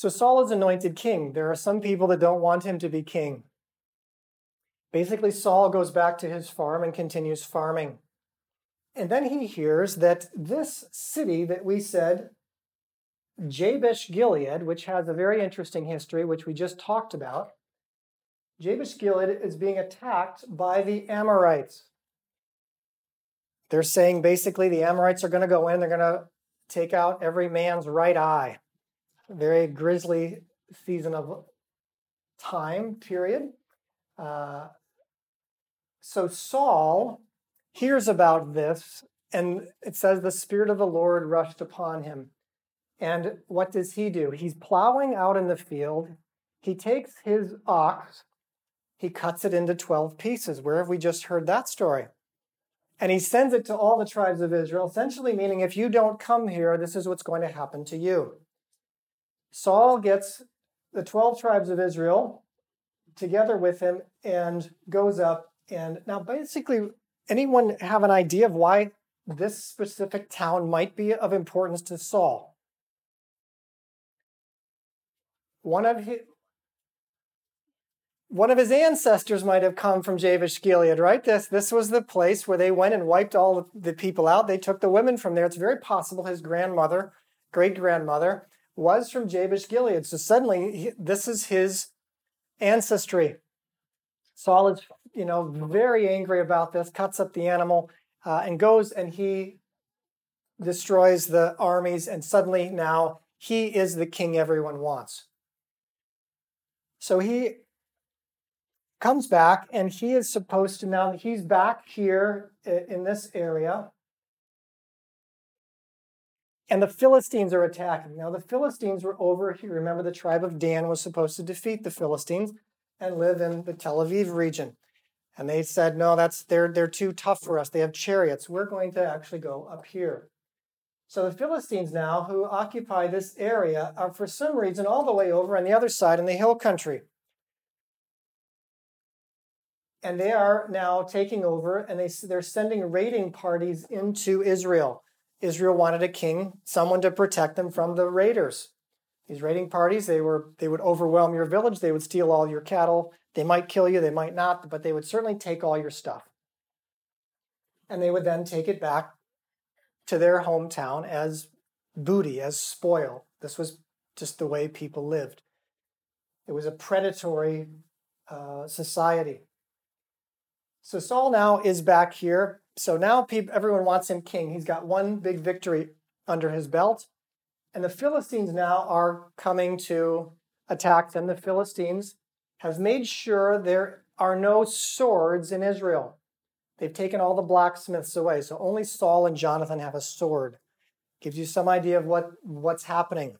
So Saul is anointed king. There are some people that don't want him to be king. Basically, Saul goes back to his farm and continues farming. And then he hears that this city that we said, Jabesh Gilead, which has a very interesting history, which we just talked about, Jabesh Gilead is being attacked by the Amorites. They're saying basically the Amorites are going to go in, they're going to take out every man's right eye. Very grisly season of time period. Uh, so Saul hears about this, and it says the Spirit of the Lord rushed upon him. And what does he do? He's plowing out in the field. He takes his ox, he cuts it into 12 pieces. Where have we just heard that story? And he sends it to all the tribes of Israel, essentially meaning if you don't come here, this is what's going to happen to you. Saul gets the 12 tribes of Israel together with him and goes up. And now, basically, anyone have an idea of why this specific town might be of importance to Saul? One of his, one of his ancestors might have come from Jabesh Gilead, right? This, this was the place where they went and wiped all the people out. They took the women from there. It's very possible his grandmother, great grandmother, was from Jabesh Gilead. So suddenly, he, this is his ancestry. Saul is you know, very angry about this, cuts up the animal, uh, and goes and he destroys the armies, and suddenly now he is the king everyone wants. So he comes back, and he is supposed to now, he's back here in this area. And the Philistines are attacking. Now, the Philistines were over here. Remember, the tribe of Dan was supposed to defeat the Philistines and live in the Tel Aviv region. And they said, no, that's they're they're too tough for us. They have chariots. We're going to actually go up here. So the Philistines now, who occupy this area, are for some reason all the way over on the other side in the hill country. And they are now taking over and they, they're sending raiding parties into Israel. Israel wanted a king, someone to protect them from the raiders. These raiding parties, they were they would overwhelm your village, they would steal all your cattle, they might kill you, they might not, but they would certainly take all your stuff. And they would then take it back to their hometown as booty, as spoil. This was just the way people lived. It was a predatory uh, society. So Saul now is back here. So now people, everyone wants him king. He's got one big victory under his belt. And the Philistines now are coming to attack them. The Philistines have made sure there are no swords in Israel. They've taken all the blacksmiths away, so only Saul and Jonathan have a sword. Gives you some idea of what, what's happening.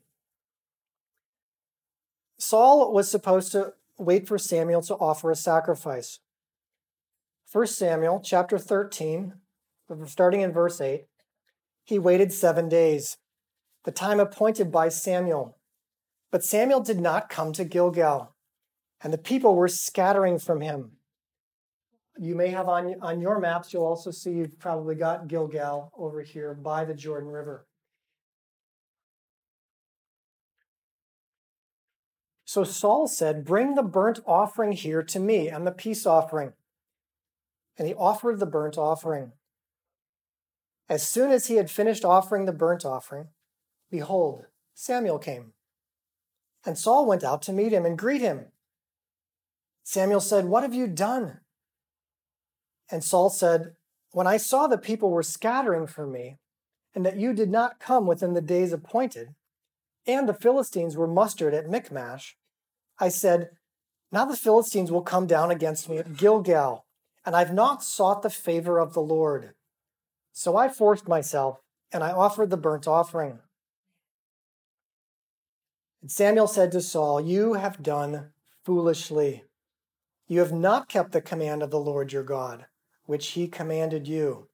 Saul was supposed to wait for Samuel to offer a sacrifice. 1 Samuel chapter 13, starting in verse 8, he waited seven days, the time appointed by Samuel. But Samuel did not come to Gilgal and the people were scattering from him. You may have on, on your maps, you'll also see you've probably got Gilgal over here by the Jordan River. So Saul said, Bring the burnt offering here to me and the peace offering. And he offered the burnt offering. As soon as he had finished offering the burnt offering, behold, Samuel came. And Saul went out to meet him and greet him. Samuel said, What have you done? And Saul said, When I saw the people were scattering from me, and that you did not come within the days appointed, and the Philistines were mustered at Michmash, I said, Now the Philistines will come down against me at Gilgal, and I've not sought the favor of the Lord. So I forced myself, and I offered the burnt offering. And Samuel said to Saul, You have done foolishly. You have not kept the command of the Lord your God, which he commanded you.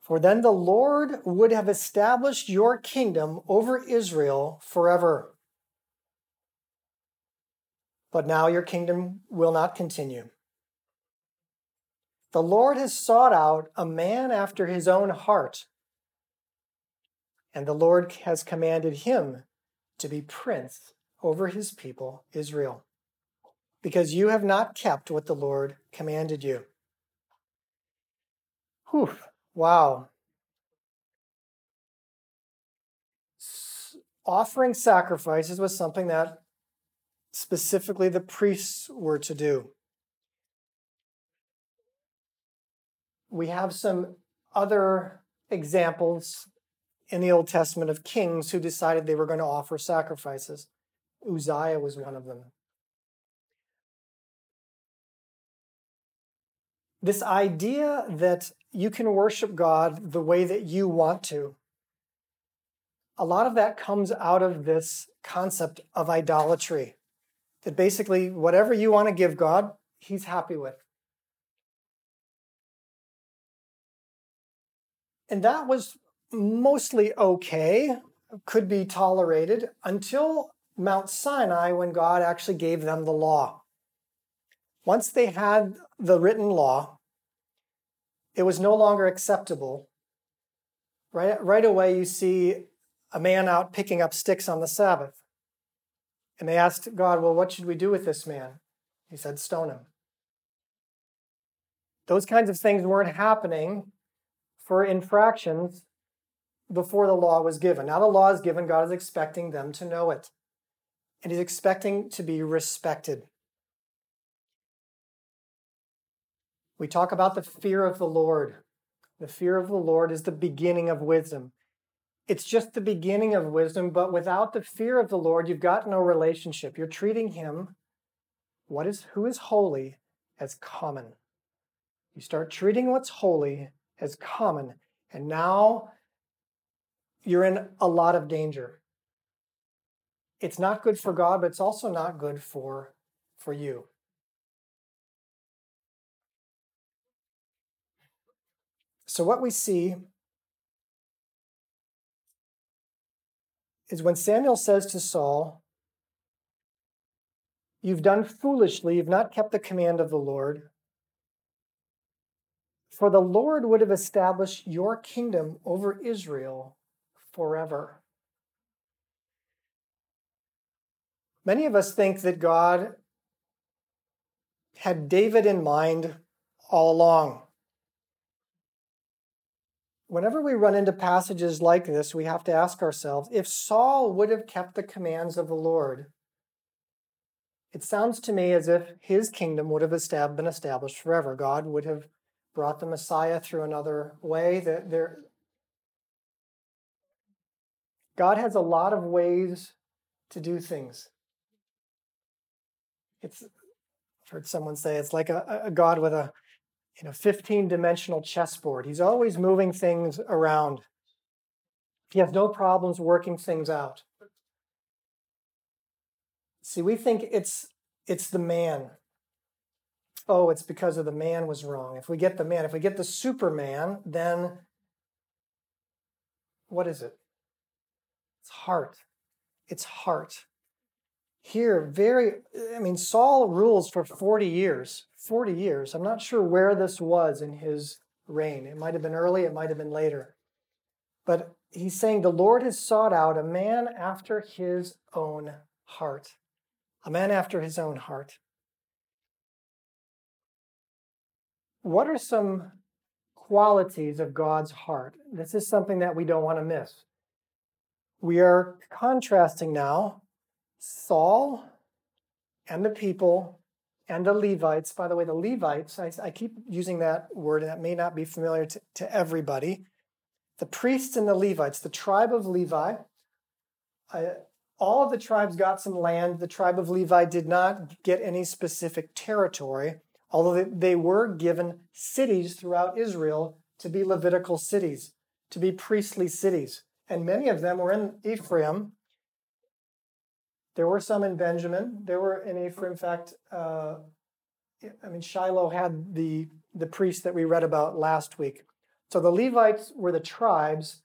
For then the Lord would have established your kingdom over Israel forever. But now your kingdom will not continue. The Lord has sought out a man after his own heart, and the Lord has commanded him to be prince over his people, Israel, because you have not kept what the Lord commanded you. Whew, wow. Offering sacrifices was something that specifically the priests were to do. We have some other examples in the Old Testament of kings who decided they were going to offer sacrifices. Uzziah was one of them. This idea that you can worship God the way that you want to, a lot of that comes out of this concept of idolatry. That basically, whatever you want to give God, He's happy with. And that was mostly okay, could be tolerated until Mount Sinai when God actually gave them the law. Once they had the written law, it was no longer acceptable. Right, right away, you see a man out picking up sticks on the Sabbath. And they asked God, Well, what should we do with this man? He said, Stone him. Those kinds of things weren't happening for infractions before the law was given. Now the law is given, God is expecting them to know it. And He's expecting to be respected. We talk about the fear of the Lord. The fear of the Lord is the beginning of wisdom. It's just the beginning of wisdom, but without the fear of the Lord, you've got no relationship. You're treating Him, what is who is holy, as common. You start treating what's holy as common, and now you're in a lot of danger. It's not good for God, but it's also not good for, for you. So, what we see is when Samuel says to Saul, You've done foolishly, you've not kept the command of the Lord. For the Lord would have established your kingdom over Israel forever. Many of us think that God had David in mind all along. Whenever we run into passages like this, we have to ask ourselves if Saul would have kept the commands of the Lord, it sounds to me as if his kingdom would have been established forever. God would have brought the Messiah through another way. That There, God has a lot of ways to do things. It's I've heard someone say it's like a, a God with a you know 15 dimensional chessboard. He's always moving things around. He has no problems working things out. See, we think it's it's the man. Oh, it's because of the man was wrong. If we get the man, if we get the Superman, then what is it? It's heart. It's heart. Here, very, I mean, Saul rules for 40 years. 40 years. I'm not sure where this was in his reign. It might have been early, it might have been later. But he's saying the Lord has sought out a man after his own heart. A man after his own heart. What are some qualities of God's heart? This is something that we don't want to miss. We are contrasting now Saul and the people and the Levites. By the way, the Levites, I, I keep using that word, and that may not be familiar to, to everybody. The priests and the Levites, the tribe of Levi, uh, all of the tribes got some land. The tribe of Levi did not get any specific territory, although they were given cities throughout Israel to be Levitical cities, to be priestly cities and many of them were in Ephraim. There were some in Benjamin. There were in Ephraim. In fact, uh, I mean, Shiloh had the, the priest that we read about last week. So the Levites were the tribes.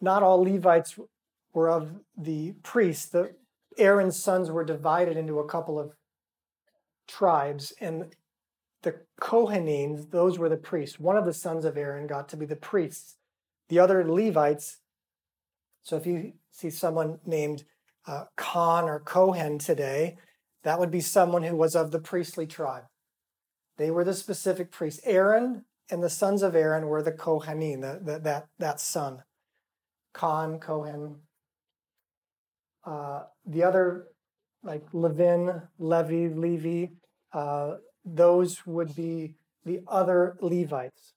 Not all Levites were of the priests. The Aaron's sons were divided into a couple of tribes, and the Kohanim, those were the priests. One of the sons of Aaron got to be the priests. The other Levites so if you see someone named uh, Khan or Kohen today, that would be someone who was of the priestly tribe. They were the specific priests. Aaron and the sons of Aaron were the Kohanim, the, the, that, that son. Khan, Kohen. Uh, the other, like Levin, Levi, Levi, uh, those would be the other Levites.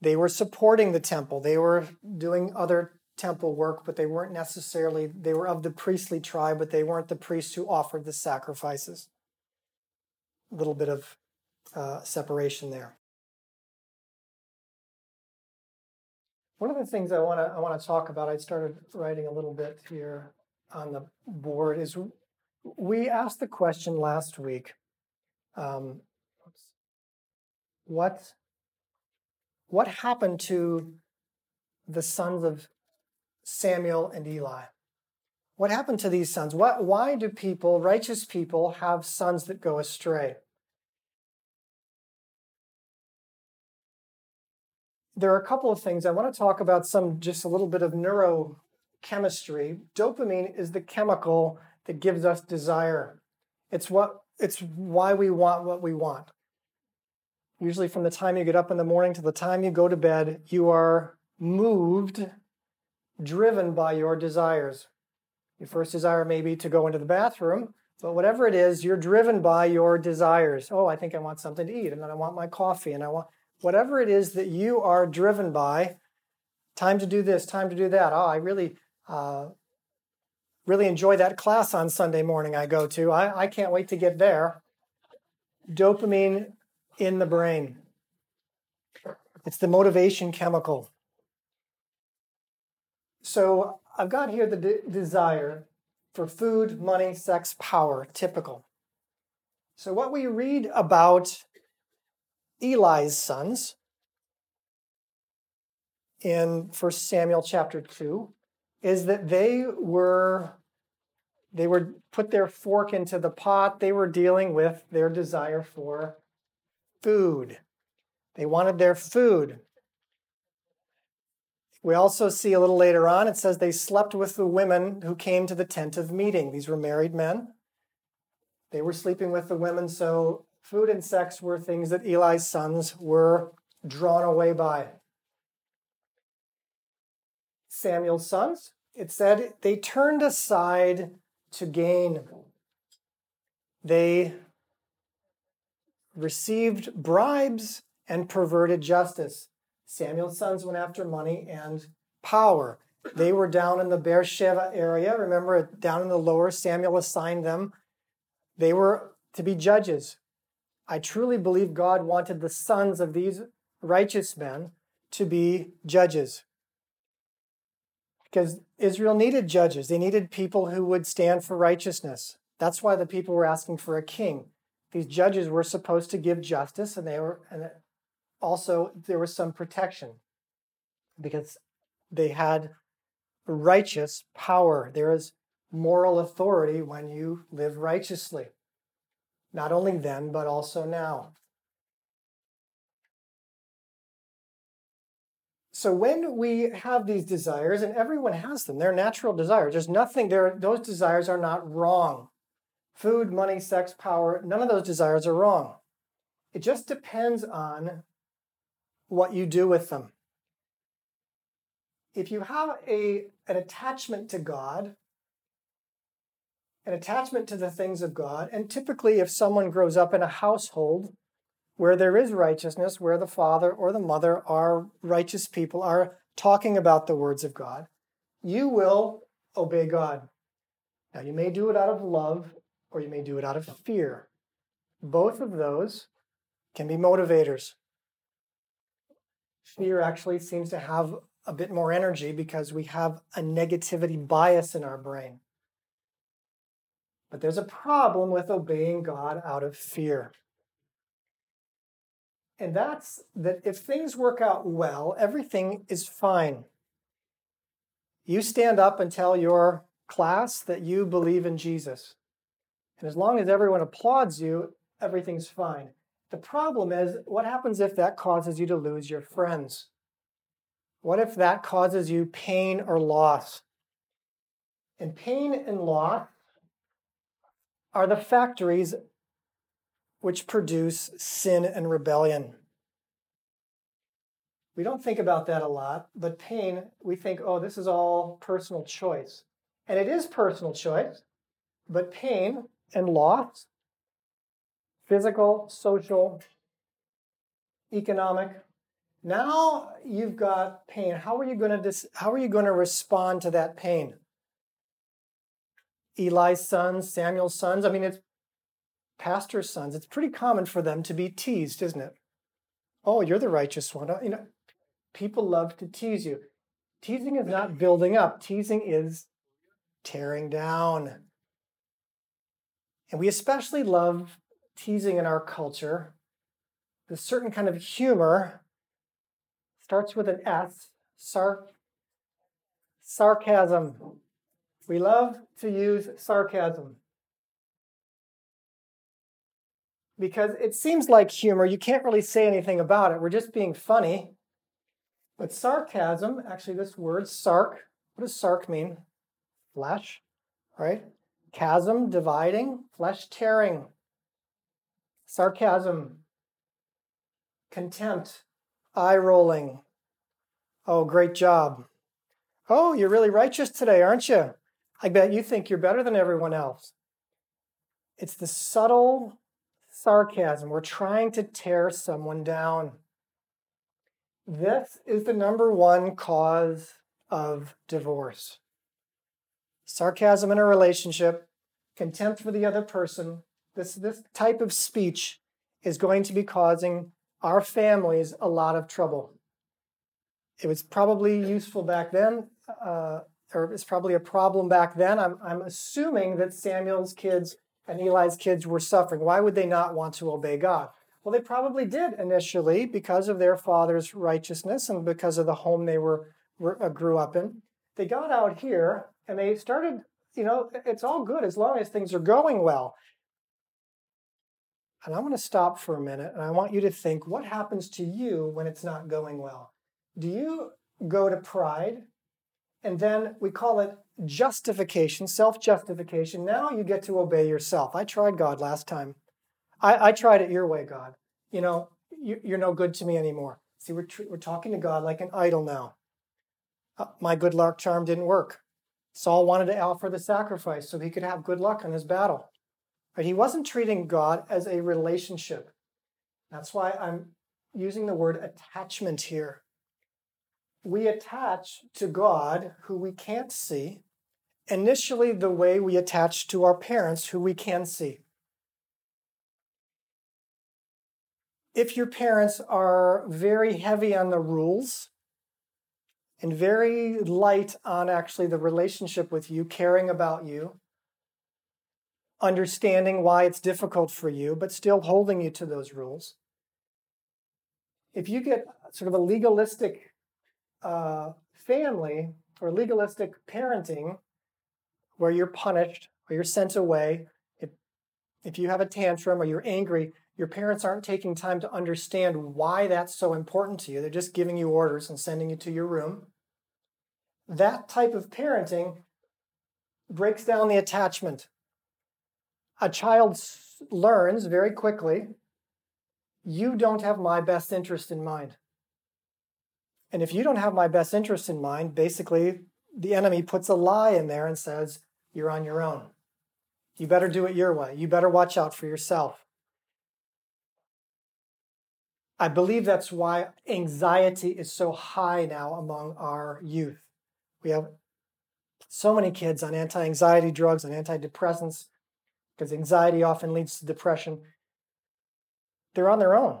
They were supporting the temple. They were doing other temple work, but they weren't necessarily, they were of the priestly tribe, but they weren't the priests who offered the sacrifices. A little bit of uh, separation there. One of the things I want to I want to talk about, I started writing a little bit here on the board, is we asked the question last week. Um, what what happened to the sons of Samuel and Eli? What happened to these sons? What, why do people, righteous people, have sons that go astray? There are a couple of things. I want to talk about some, just a little bit of neurochemistry. Dopamine is the chemical that gives us desire. It's what it's why we want what we want. Usually, from the time you get up in the morning to the time you go to bed, you are moved, driven by your desires. Your first desire may be to go into the bathroom, but whatever it is, you're driven by your desires. Oh, I think I want something to eat, and then I want my coffee, and I want whatever it is that you are driven by. Time to do this, time to do that. Oh, I really, uh, really enjoy that class on Sunday morning I go to. I, I can't wait to get there. Dopamine in the brain. It's the motivation chemical. So I've got here the de- desire for food, money, sex, power, typical. So what we read about Eli's sons in 1 Samuel chapter 2 is that they were they were put their fork into the pot they were dealing with their desire for food. They wanted their food. We also see a little later on, it says they slept with the women who came to the tent of meeting. These were married men. They were sleeping with the women, so food and sex were things that Eli's sons were drawn away by. Samuel's sons, it said they turned aside to gain. They received bribes and perverted justice. Samuel's sons went after money and power. They were down in the Beersheba area. Remember, down in the lower, Samuel assigned them. They were to be judges. I truly believe God wanted the sons of these righteous men to be judges. Because Israel needed judges, they needed people who would stand for righteousness. That's why the people were asking for a king. These judges were supposed to give justice and they were and also there was some protection because they had righteous power. There is moral authority when you live righteously not only then but also now so when we have these desires and everyone has them they're natural desires there's nothing there those desires are not wrong food, money, sex, power, none of those desires are wrong. It just depends on what you do with them. If you have a, an attachment to God, an attachment to the things of God, and typically if someone grows up in a household where there is righteousness, where the father or the mother are righteous people, are talking about the words of God, you will obey God. Now, you may do it out of love or you may do it out of fear. Both of those can be motivators. Fear actually seems to have a bit more energy because we have a negativity bias in our brain. But there's a problem with obeying God out of fear. And that's that if things work out well, everything is fine. You stand up and tell your class that you believe in Jesus. And as long as everyone applauds you, everything's fine. The problem is, what happens if that causes you to lose your friends? What if that causes you pain or loss? And pain and loss are the factories which produce sin and rebellion. We don't think about that a lot, but pain, we think, oh, this is all personal choice. And it is personal choice, but pain and loss, physical, social, economic, now you've got pain. How are you going to dis- how are you going to respond to that pain? Eli's sons, Samuel's sons, I mean it's pastor's sons. It's pretty common for them to be teased, isn't it? Oh, you're the righteous one. Oh, you know, people love to tease you. Teasing is not building up. Teasing is tearing down. And we especially love teasing in our culture. This certain kind of humor starts with an S, sar- sarcasm. We love to use sarcasm because it seems like humor. You can't really say anything about it. We're just being funny. But sarcasm, actually, this word, sark, what does sark mean? Flesh, right? Chasm, dividing, flesh tearing. Sarcasm, contempt, eye rolling. Oh, great job. Oh, you're really righteous today, aren't you? I bet you think you're better than everyone else. It's the subtle sarcasm. We're trying to tear someone down. This is the number one cause of divorce. Sarcasm in a relationship, contempt for the other person, this, this type of speech is going to be causing our families a lot of trouble. It was probably useful back then, uh, or it's probably a problem back then. I'm, I'm assuming that Samuel's kids and Eli's kids were suffering. Why would they not want to obey God? Well, they probably did initially because of their father's righteousness and because of the home they were, were uh, grew up in. They got out here and they started, you know, it's all good as long as things are going well. And I want to stop for a minute and I want you to think what happens to you when it's not going well? Do you go to pride and then we call it justification, self justification? Now you get to obey yourself. I tried God last time. I, I tried it your way, God. You know, you, are no good to me anymore. See, we're, tr- we're talking to God like an idol now. Uh, my good luck charm didn't work. Saul wanted to offer the sacrifice so he could have good luck in his battle. But he wasn't treating God as a relationship. That's why I'm using the word attachment here. We attach to God who we can't see, initially the way we attach to our parents who we can see. If your parents are very heavy on the rules and very light on actually the relationship with you, caring about you, understanding why it's difficult for you, but still holding you to those rules. If you get sort of a legalistic uh, family or legalistic parenting where you're punished or you're sent away, if, if you have a tantrum or you're angry, your parents aren't taking time to understand why that's so important to you. They're just giving you orders and sending you to your room. That type of parenting breaks down the attachment a child learns very quickly you don't have my best interest in mind. And if you don't have my best interest in mind, basically the enemy puts a lie in there and says, You're on your own. You better do it your way. You better watch out for yourself. I believe that's why anxiety is so high now among our youth. We have so many kids on anti anxiety drugs and antidepressants because anxiety often leads to depression. They're on their own.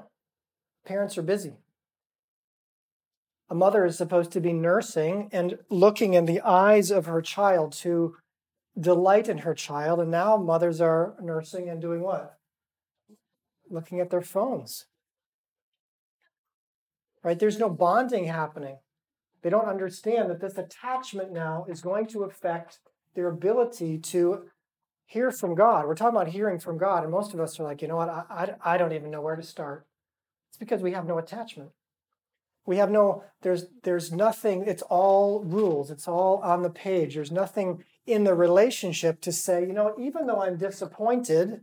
Parents are busy. A mother is supposed to be nursing and looking in the eyes of her child to delight in her child. And now mothers are nursing and doing what? Looking at their phones. Right? There's no bonding happening. They don't understand that this attachment now is going to affect their ability to hear from God. We're talking about hearing from God, and most of us are like, you know what, I, I, I don't even know where to start. It's because we have no attachment. We have no, there's there's nothing, it's all rules, it's all on the page. There's nothing in the relationship to say, you know, even though I'm disappointed,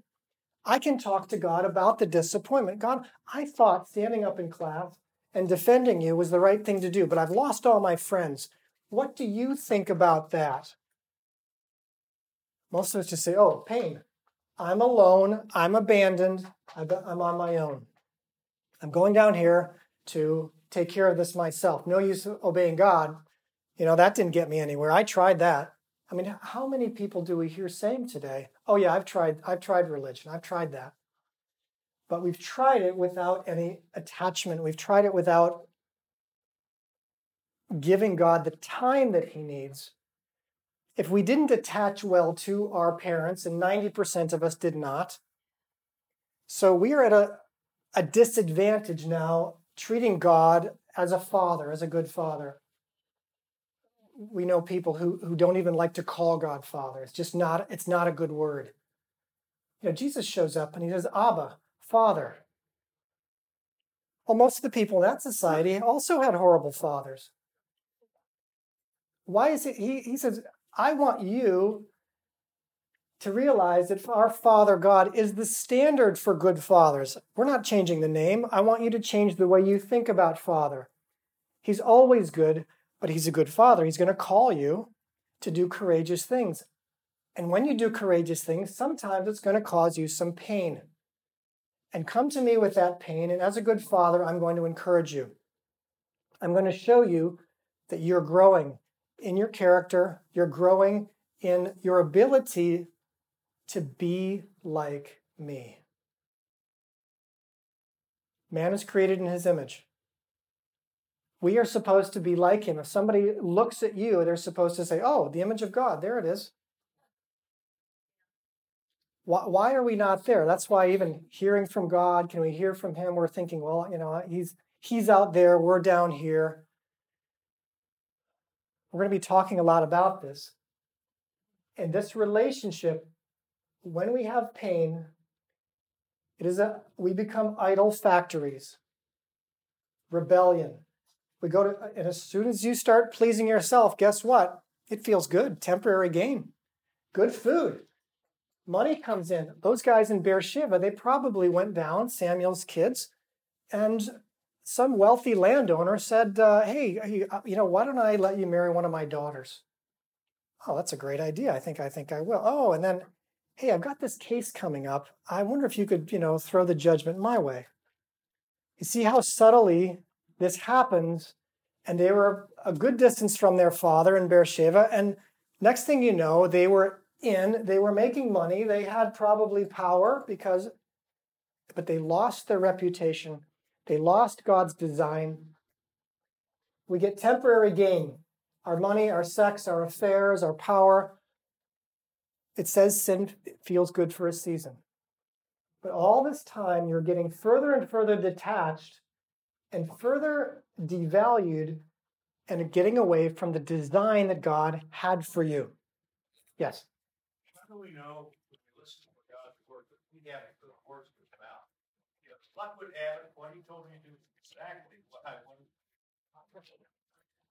I can talk to God about the disappointment. God, I thought standing up in class and defending you was the right thing to do, but I've lost all my friends. What do you think about that? Most of us just say, oh, pain. I'm alone. I'm abandoned. I'm on my own. I'm going down here to take care of this myself. No use obeying God. You know, that didn't get me anywhere. I tried that. I mean, how many people do we hear saying today, "Oh yeah, I've tried I've tried religion. I've tried that." But we've tried it without any attachment. We've tried it without giving God the time that he needs. If we didn't attach well to our parents, and 90% of us did not, so we are at a, a disadvantage now treating God as a father, as a good father. We know people who, who don't even like to call God father. It's just not, it's not a good word. You know, Jesus shows up and he says, Abba, father. Well, most of the people in that society also had horrible fathers. Why is it? He, he says, I want you to realize that our Father God is the standard for good fathers. We're not changing the name. I want you to change the way you think about Father. He's always good, but He's a good Father. He's going to call you to do courageous things. And when you do courageous things, sometimes it's going to cause you some pain. And come to me with that pain. And as a good father, I'm going to encourage you. I'm going to show you that you're growing in your character, you're growing in your ability to be like me. Man is created in his image. We are supposed to be like him. If somebody looks at you, they're supposed to say, Oh, the image of God, there it is. Why, why are we not there? That's why even hearing from God, can we hear from him? We're thinking, well, you know, he's he's out there, we're down here. We're going to be talking a lot about this. And this relationship when we have pain, it is a we become idol factories. Rebellion. We go to and as soon as you start pleasing yourself, guess what? It feels good, temporary gain. Good food. Money comes in. Those guys in Beersheba, they probably went down, Samuel's kids, and some wealthy landowner said, uh, "Hey, uh, you know, why don't I let you marry one of my daughters?" Oh, that's a great idea. I think I think I will. Oh, and then hey, I've got this case coming up. I wonder if you could, you know, throw the judgment my way. You see how subtly this happens. And they were a good distance from their father in Beersheba. And next thing you know, they were in, they were making money. They had probably power because, but they lost their reputation. They lost God's design. We get temporary gain our money, our sex, our affairs, our power it says sin feels good for a season. But all this time, you're getting further and further detached and further devalued and getting away from the design that God had for you. Yes? How do we know when we listen to God's word that we have the words of his mouth? What would Adam, what he told me to do exactly what I wanted.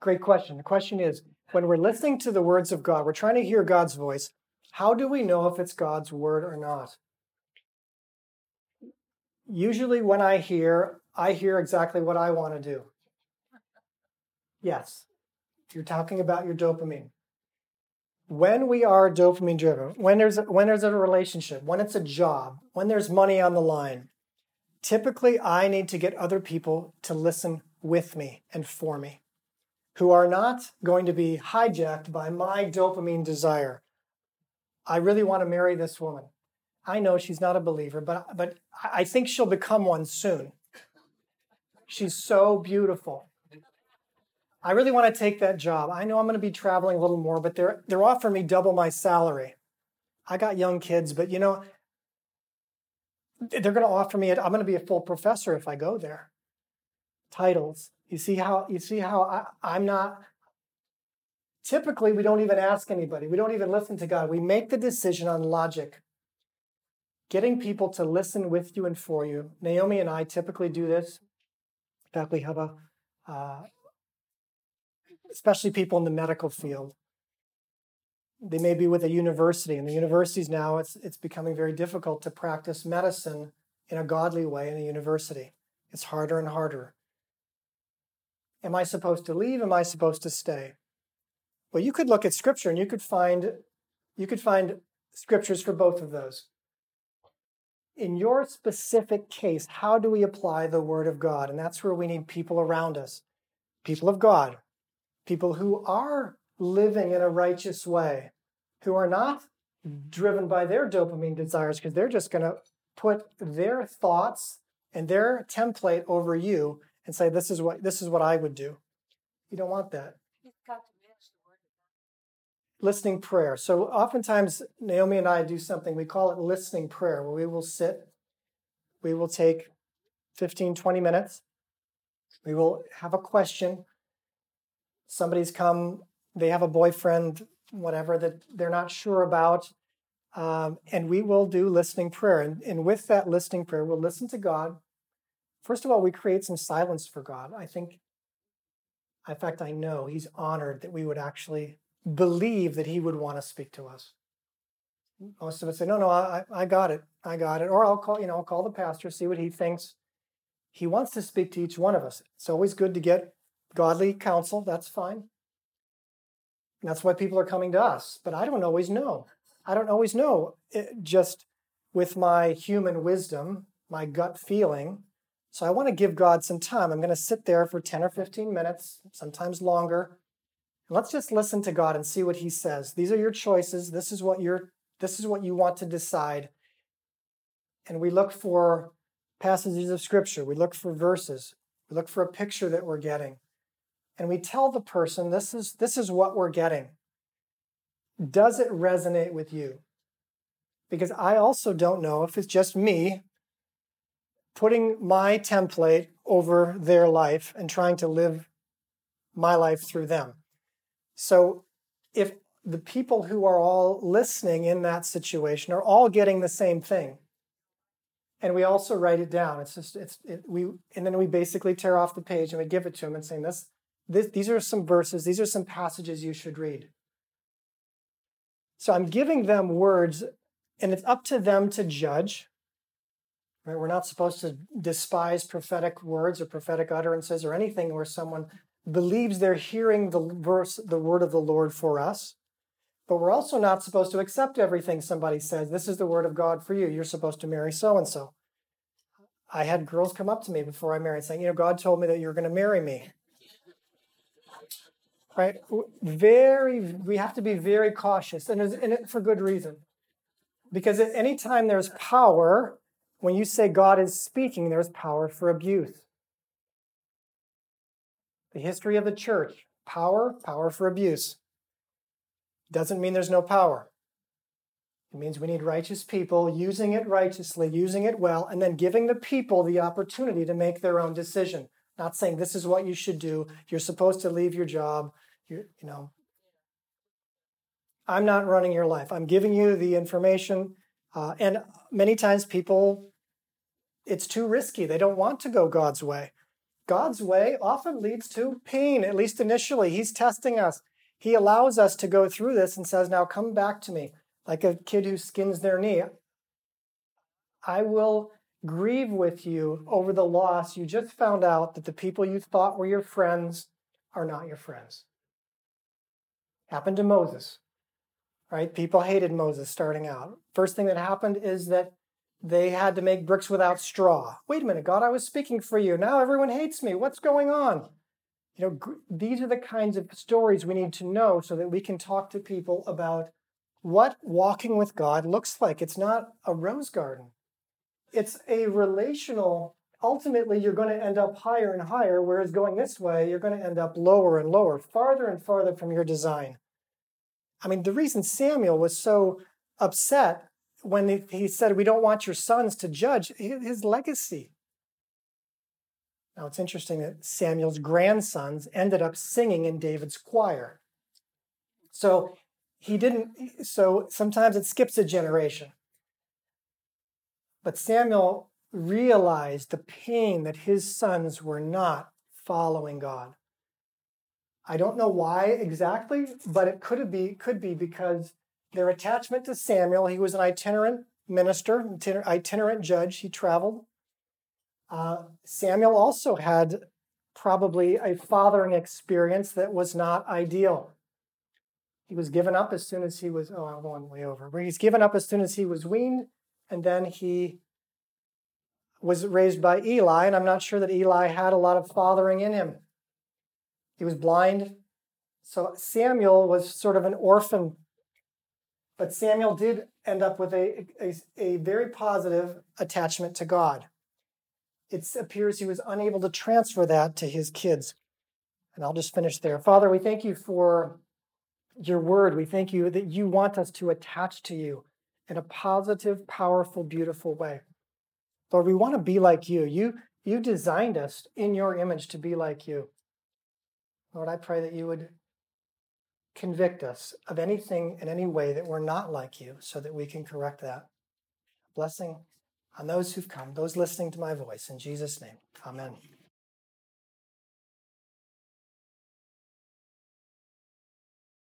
Great question. The question is when we're listening to the words of God, we're trying to hear God's voice. How do we know if it's God's word or not? Usually, when I hear, I hear exactly what I want to do. Yes, you're talking about your dopamine. When we are dopamine driven, when there's when there's a relationship, when it's a job, when there's money on the line, typically I need to get other people to listen with me and for me, who are not going to be hijacked by my dopamine desire. I really want to marry this woman. I know she's not a believer, but, but I think she'll become one soon. She's so beautiful. I really want to take that job. I know I'm going to be traveling a little more, but they're, they're offering me double my salary. I got young kids, but you know, they're going to offer me it. I'm going to be a full professor if I go there. Titles. You see how you see how I, I'm not Typically, we don't even ask anybody. We don't even listen to God. We make the decision on logic. Getting people to listen with you and for you. Naomi and I typically do this. In fact, we have a, uh, especially people in the medical field. They may be with a university, and the universities now it's it's becoming very difficult to practice medicine in a godly way in a university. It's harder and harder. Am I supposed to leave? Am I supposed to stay? Well, you could look at scripture and you could find you could find scriptures for both of those. In your specific case, how do we apply the word of God? And that's where we need people around us. People of God, people who are living in a righteous way, who are not mm-hmm. driven by their dopamine desires because they're just going to put their thoughts and their template over you and say this is what this is what I would do. You don't want that. Listening prayer. So oftentimes Naomi and I do something we call it listening prayer where we will sit we will take 15 20 minutes. We will have a question. Somebody's come, they have a boyfriend, whatever that they're not sure about. Um, and we will do listening prayer. And, and with that listening prayer, we'll listen to God First of all, we create some silence for God. I think, in fact, I know He's honored that we would actually believe that He would want to speak to us. Mm. Most of us say, "No, no, I, I got it, I got it," or I'll call, you know, I'll call the pastor, see what he thinks. He wants to speak to each one of us. It's always good to get godly counsel. That's fine. That's why people are coming to us. But I don't always know. I don't always know. It, just with my human wisdom, my gut feeling, so I want to give God some time. I'm going to sit there for 10 or 15 minutes, sometimes longer. Let's just listen to God and see what he says. These are your choices. This is what you're this is what you want to decide. And we look for passages of scripture. We look for verses. We look for a picture that we're getting. And we tell the person this is this is what we're getting. Does it resonate with you? Because I also don't know if it's just me putting my template over their life and trying to live my life through them. So if the people who are all listening in that situation are all getting the same thing, and we also write it down. It's just it's it, we and then we basically tear off the page and we give it to them and saying this, this these are some verses, these are some passages you should read. So I'm giving them words, and it's up to them to judge Right? We're not supposed to despise prophetic words or prophetic utterances or anything where someone believes they're hearing the verse, the word of the Lord for us. But we're also not supposed to accept everything somebody says. This is the word of God for you. You're supposed to marry so and so. I had girls come up to me before I married saying, You know, God told me that you're going to marry me. Right? Very, we have to be very cautious, and, and for good reason. Because at any time there's power, when you say God is speaking, there's power for abuse. The history of the church power, power for abuse. Doesn't mean there's no power. It means we need righteous people using it righteously, using it well, and then giving the people the opportunity to make their own decision. Not saying this is what you should do. You're supposed to leave your job. you you know, I'm not running your life. I'm giving you the information. Uh, and many times people it's too risky. They don't want to go God's way. God's way often leads to pain, at least initially. He's testing us. He allows us to go through this and says, Now come back to me, like a kid who skins their knee. I will grieve with you over the loss. You just found out that the people you thought were your friends are not your friends. Happened to Moses, right? People hated Moses starting out. First thing that happened is that they had to make bricks without straw. Wait a minute, God, I was speaking for you. Now everyone hates me. What's going on? You know, these are the kinds of stories we need to know so that we can talk to people about what walking with God looks like. It's not a rose garden, it's a relational. Ultimately, you're going to end up higher and higher, whereas going this way, you're going to end up lower and lower, farther and farther from your design. I mean, the reason Samuel was so upset when he said, We don't want your sons to judge his legacy. Now it's interesting that Samuel's grandsons ended up singing in David's choir. So he didn't, so sometimes it skips a generation. But Samuel realized the pain that his sons were not following God. I don't know why exactly, but it could be could be because their attachment to Samuel. He was an itinerant minister, itinerant judge. He traveled. Uh, Samuel also had probably a fathering experience that was not ideal. He was given up as soon as he was, oh, I'm going way over. He's given up as soon as he was weaned, and then he was raised by Eli, and I'm not sure that Eli had a lot of fathering in him. He was blind. So Samuel was sort of an orphan. But Samuel did end up with a, a, a very positive attachment to God. It appears he was unable to transfer that to his kids. And I'll just finish there. Father, we thank you for your word. We thank you that you want us to attach to you in a positive, powerful, beautiful way. Lord, we want to be like you. You, you designed us in your image to be like you. Lord, I pray that you would convict us of anything in any way that we're not like you so that we can correct that. Blessing on those who've come, those listening to my voice. In Jesus' name, amen.